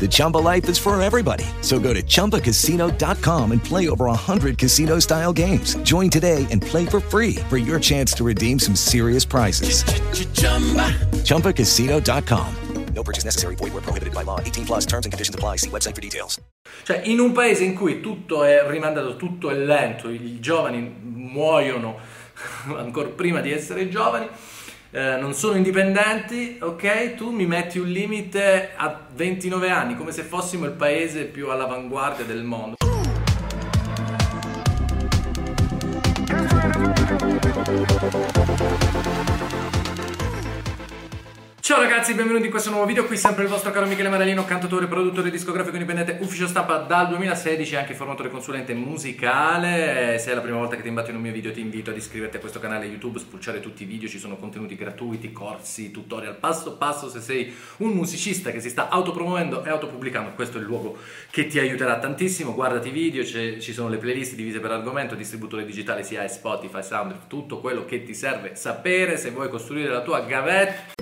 The Chumba life is for everybody. So go to ChumbaCasino.com and play over 100 casino style games. Join today and play for free for your chance to redeem some serious prizes. ChumbaCasino.com. No purchase necessary. Void were prohibited by law. 18 plus terms and conditions apply. See website for details. Cioè, in un paese in cui tutto è rimandato, tutto è lento, i giovani muoiono ancora prima di essere giovani, eh, non sono indipendenti, ok? Tu mi metti un limite a 29 anni, come se fossimo il paese più all'avanguardia del mondo. Ciao ragazzi, benvenuti in questo nuovo video, qui sempre il vostro caro Michele Maralino, cantatore, produttore discografico indipendente, ufficio stampa dal 2016 e anche formatore consulente musicale. Se è la prima volta che ti imbatto in un mio video ti invito ad iscriverti a questo canale YouTube, spulciare tutti i video, ci sono contenuti gratuiti, corsi, tutorial passo passo se sei un musicista che si sta autopromuovendo e autopubblicando, questo è il luogo che ti aiuterà tantissimo. Guardati i video, ci sono le playlist divise per argomento, distributore digitale sia Spotify, Sound, tutto quello che ti serve sapere se vuoi costruire la tua gavetta.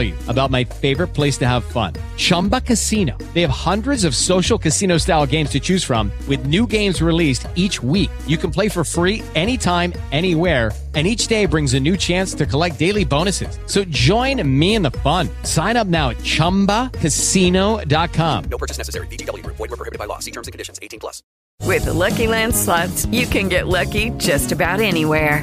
you about my favorite place to have fun Chumba Casino. They have hundreds of social casino style games to choose from, with new games released each week. You can play for free anytime, anywhere. And each day brings a new chance to collect daily bonuses. So join me in the fun. Sign up now at chumbacasino.com. No purchase necessary. VGW Group. Void were prohibited by law. See terms and conditions. 18 plus. With the Lucky Land slots, you can get lucky just about anywhere.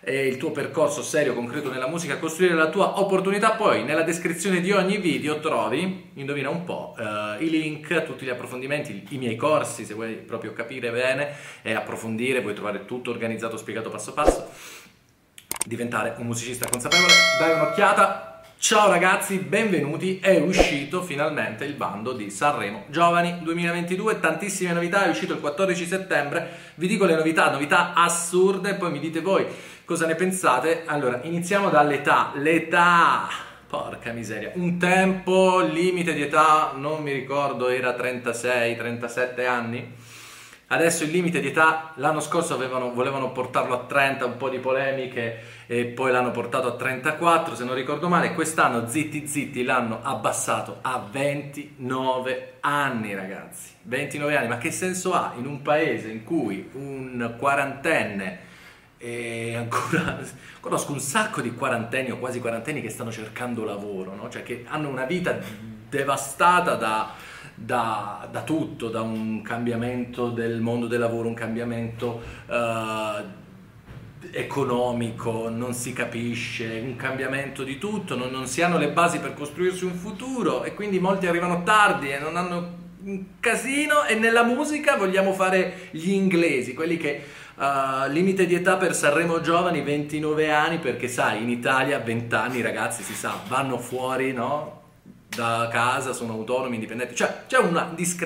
E il tuo percorso serio, concreto nella musica, costruire la tua opportunità. Poi nella descrizione di ogni video trovi, indovina un po', eh, i link, tutti gli approfondimenti, i miei corsi, se vuoi proprio capire bene e approfondire, puoi trovare tutto organizzato, spiegato passo passo. Diventare un musicista consapevole, dai un'occhiata. Ciao ragazzi, benvenuti. È uscito finalmente il bando di Sanremo Giovani 2022, tantissime novità, è uscito il 14 settembre. Vi dico le novità, novità assurde, poi mi dite voi cosa ne pensate. Allora, iniziamo dall'età. L'età, porca miseria, un tempo limite di età, non mi ricordo, era 36, 37 anni. Adesso il limite di età, l'anno scorso avevano- volevano portarlo a 30, un po' di polemiche, e poi l'hanno portato a 34, se non ricordo male. Quest'anno, zitti zitti, l'hanno abbassato a 29 anni, ragazzi. 29 anni, ma che senso ha in un paese in cui un quarantenne e ancora conosco un sacco di quarantenni o quasi quarantenni che stanno cercando lavoro, no? cioè che hanno una vita devastata da, da- da tutto, da un cambiamento del mondo del lavoro, un cambiamento eh, economico, non si capisce, un cambiamento di tutto, non, non si hanno le basi per costruirsi un futuro e quindi molti arrivano tardi e non hanno un casino e nella musica vogliamo fare gli inglesi, quelli che uh, limite di età per Sanremo Giovani 29 anni perché sai in Italia 20 anni ragazzi si sa vanno fuori no? Da casa, sono autonomi, indipendenti, cioè c'è una discrepanza.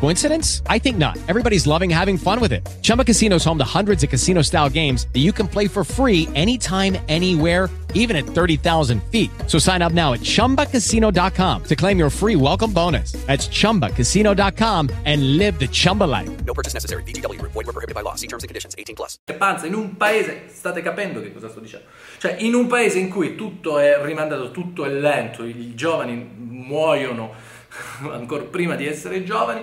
Coincidence? I think not. Everybody's loving having fun with it. Chumba Casino is home to hundreds of casino style games that you can play for free anytime, anywhere, even at 30,000 feet. So sign up now at chumbacasino.com to claim your free welcome bonus. That's chumbacasino.com and live the Chumba life. No purchase necessary. VGW. Void were prohibited by law. See terms and conditions. 18 plus. discrepanza in un paese, state capendo che cosa sto dicendo? Cioè, in un paese in cui tutto è rimandato, tutto è lento, i giovani muoiono ancora prima di essere giovani,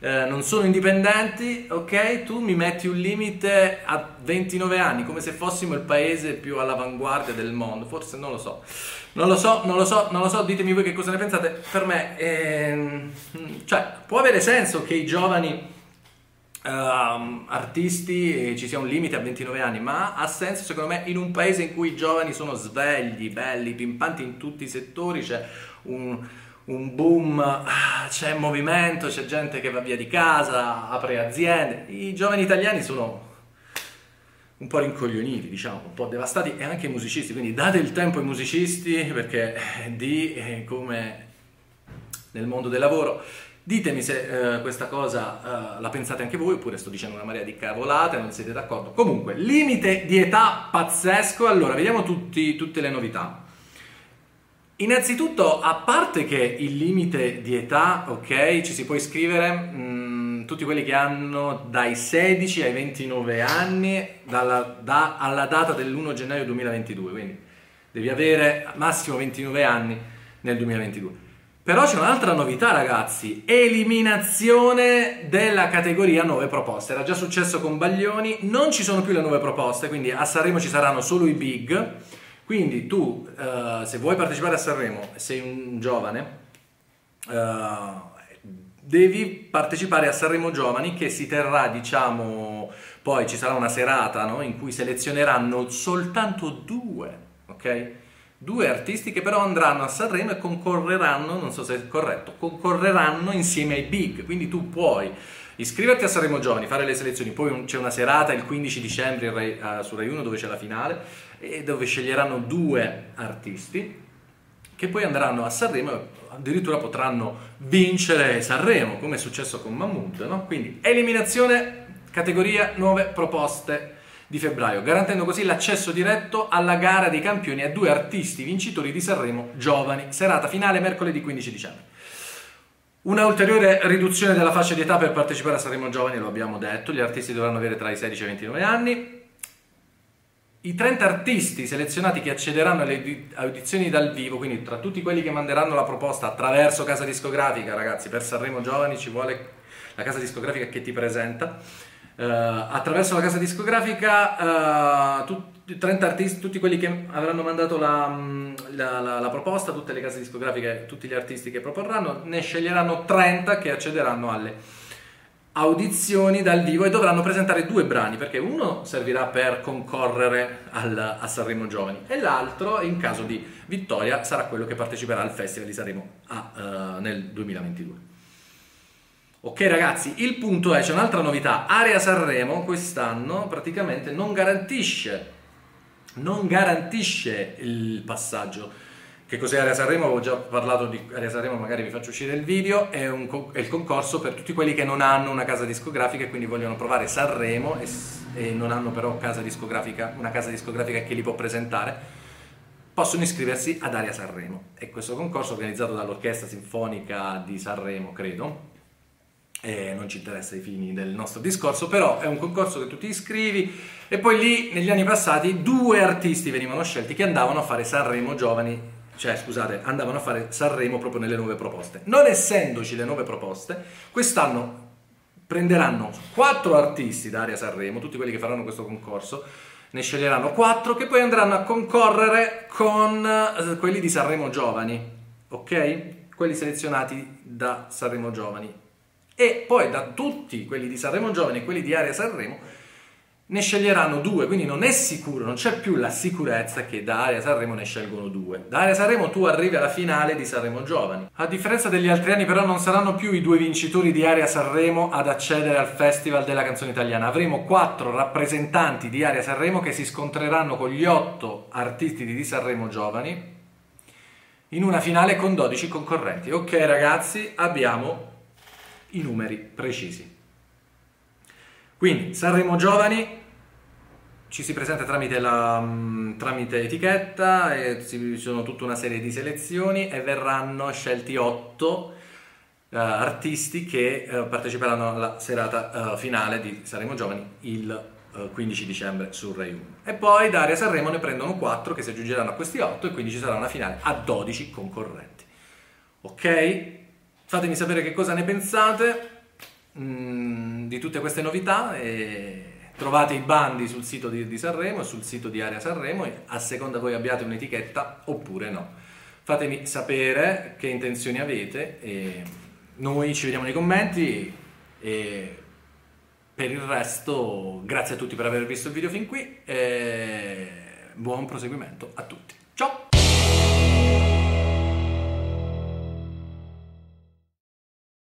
eh, non sono indipendenti, ok? Tu mi metti un limite a 29 anni, come se fossimo il paese più all'avanguardia del mondo, forse non lo so. Non lo so, non lo so, non lo so, ditemi voi che cosa ne pensate. Per me, ehm, cioè, può avere senso che i giovani ehm, artisti eh, ci sia un limite a 29 anni, ma ha senso secondo me in un paese in cui i giovani sono svegli, belli, pimpanti in tutti i settori, c'è un, un boom, ah, c'è movimento, c'è gente che va via di casa, apre aziende. I giovani italiani sono un po' rincoglioniti, diciamo, un po' devastati e anche i musicisti, quindi date il tempo ai musicisti perché eh, di eh, come nel mondo del lavoro. Ditemi se eh, questa cosa eh, la pensate anche voi oppure sto dicendo una marea di cavolate, non siete d'accordo. Comunque, limite di età pazzesco. Allora, vediamo tutti, tutte le novità. Innanzitutto, a parte che il limite di età, ok, ci si può iscrivere mh, tutti quelli che hanno dai 16 ai 29 anni dalla, da- alla data dell'1 gennaio 2022, quindi devi avere massimo 29 anni nel 2022. Però c'è un'altra novità, ragazzi: eliminazione della categoria nuove proposte. Era già successo con Baglioni, non ci sono più le nuove proposte, quindi a Sanremo ci saranno solo i big. Quindi tu, eh, se vuoi partecipare a Sanremo, sei un giovane, eh, devi partecipare a Sanremo Giovani che si terrà, diciamo, poi ci sarà una serata no? in cui selezioneranno soltanto due, ok? Due artisti che però andranno a Sanremo e concorreranno, non so se è corretto, concorreranno insieme ai big, quindi tu puoi iscriverti a Sanremo Giovani, fare le selezioni, poi c'è una serata il 15 dicembre eh, su Rai 1 dove c'è la finale dove sceglieranno due artisti che poi andranno a Sanremo e addirittura potranno vincere Sanremo, come è successo con Mahmood, no? Quindi eliminazione categoria nuove proposte di febbraio, garantendo così l'accesso diretto alla gara dei campioni a due artisti vincitori di Sanremo giovani, serata finale mercoledì 15 dicembre. Una ulteriore riduzione della fascia di età per partecipare a Sanremo Giovani, lo abbiamo detto, gli artisti dovranno avere tra i 16 e i 29 anni. I 30 artisti selezionati che accederanno alle audi- audizioni dal vivo, quindi tra tutti quelli che manderanno la proposta attraverso casa discografica, ragazzi, per Sanremo Giovani ci vuole la casa discografica che ti presenta. Eh, attraverso la casa discografica, eh, tutti, 30 artisti, tutti quelli che avranno mandato la, mm, la- la- la proposta, tutte le case discografiche, tutti gli artisti che proporranno, ne sceglieranno 30 che accederanno alle audizioni dal vivo e dovranno presentare due brani perché uno servirà per concorrere al- a Sanremo Giovani e l'altro in caso di vittoria sarà quello che parteciperà al Festival di Sanremo a, eh, nel 2022. Ok ragazzi, il punto è, c'è un'altra novità, Area Sanremo quest'anno praticamente non garantisce, non garantisce il passaggio. Che cos'è Area Sanremo? Avevo già parlato di Area Sanremo, magari vi faccio uscire il video, è, un è il concorso per tutti quelli che non hanno una casa discografica e quindi vogliono provare Sanremo e, e non hanno però casa una casa discografica che li può presentare possono iscriversi ad Aria Sanremo. E questo concorso organizzato dall'Orchestra Sinfonica di Sanremo, credo, e non ci interessa i fini del nostro discorso, però è un concorso che tu ti iscrivi e poi lì negli anni passati due artisti venivano scelti che andavano a fare Sanremo giovani, cioè scusate, andavano a fare Sanremo proprio nelle nuove proposte. Non essendoci le nuove proposte, quest'anno prenderanno quattro artisti da Aria Sanremo, tutti quelli che faranno questo concorso, ne sceglieranno quattro che poi andranno a concorrere con eh, quelli di Sanremo Giovani, ok? Quelli selezionati da Sanremo Giovani. E poi da tutti quelli di Sanremo Giovani e quelli di Area Sanremo ne sceglieranno due, quindi non è sicuro, non c'è più la sicurezza che da Area Sanremo ne scelgono due. Da Area Sanremo tu arrivi alla finale di Sanremo Giovani. A differenza degli altri anni però non saranno più i due vincitori di Area Sanremo ad accedere al Festival della canzone italiana. Avremo quattro rappresentanti di Area Sanremo che si scontreranno con gli otto artisti di Sanremo Giovani in una finale con 12 concorrenti. Ok ragazzi, abbiamo i numeri precisi. Quindi Sanremo Giovani ci si presenta tramite, la, mm, tramite etichetta, ci sono tutta una serie di selezioni e verranno scelti otto eh, artisti che eh, parteciperanno alla serata eh, finale di Sanremo Giovani il eh, 15 dicembre su Rai 1. E poi da Area Sanremo ne prendono quattro che si aggiungeranno a questi otto e quindi ci sarà una finale a 12 concorrenti. Ok? Fatemi sapere che cosa ne pensate mm, di tutte queste novità e trovate i bandi sul sito di, di Sanremo e sul sito di Area Sanremo a seconda voi abbiate un'etichetta oppure no. Fatemi sapere che intenzioni avete e noi ci vediamo nei commenti e per il resto grazie a tutti per aver visto il video fin qui e buon proseguimento a tutti.